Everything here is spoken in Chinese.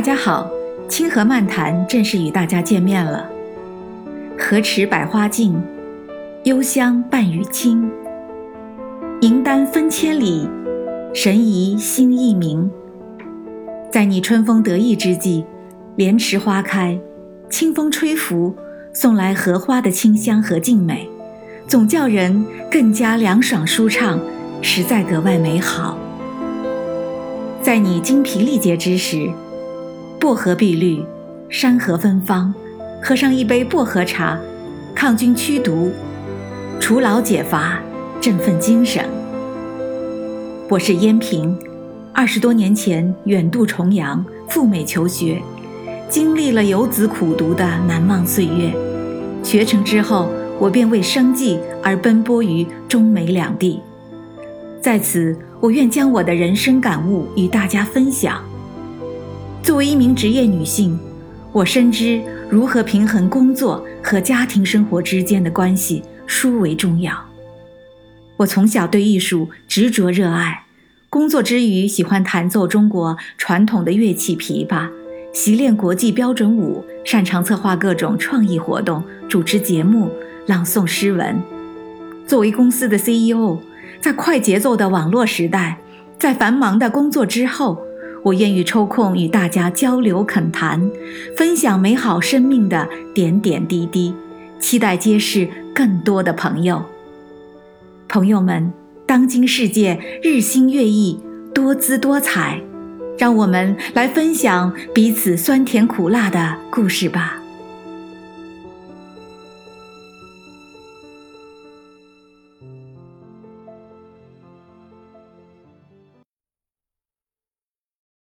大家好，清河漫谈正式与大家见面了。荷池百花静，幽香伴雨清。银丹分千里，神怡心一明。在你春风得意之际，莲池花开，清风吹拂，送来荷花的清香和静美，总叫人更加凉爽舒畅，实在格外美好。在你精疲力竭之时，薄荷碧绿，山河芬芳，喝上一杯薄荷茶，抗菌驱毒，除劳解乏，振奋精神。我是燕平，二十多年前远渡重洋赴美求学，经历了游子苦读的难忘岁月。学成之后，我便为生计而奔波于中美两地。在此，我愿将我的人生感悟与大家分享。作为一名职业女性，我深知如何平衡工作和家庭生活之间的关系殊为重要。我从小对艺术执着热爱，工作之余喜欢弹奏中国传统的乐器琵琶，习练国际标准舞，擅长策划各种创意活动，主持节目，朗诵诗文。作为公司的 CEO，在快节奏的网络时代，在繁忙的工作之后。我愿意抽空与大家交流恳谈，分享美好生命的点点滴滴，期待结识更多的朋友。朋友们，当今世界日新月异，多姿多彩，让我们来分享彼此酸甜苦辣的故事吧。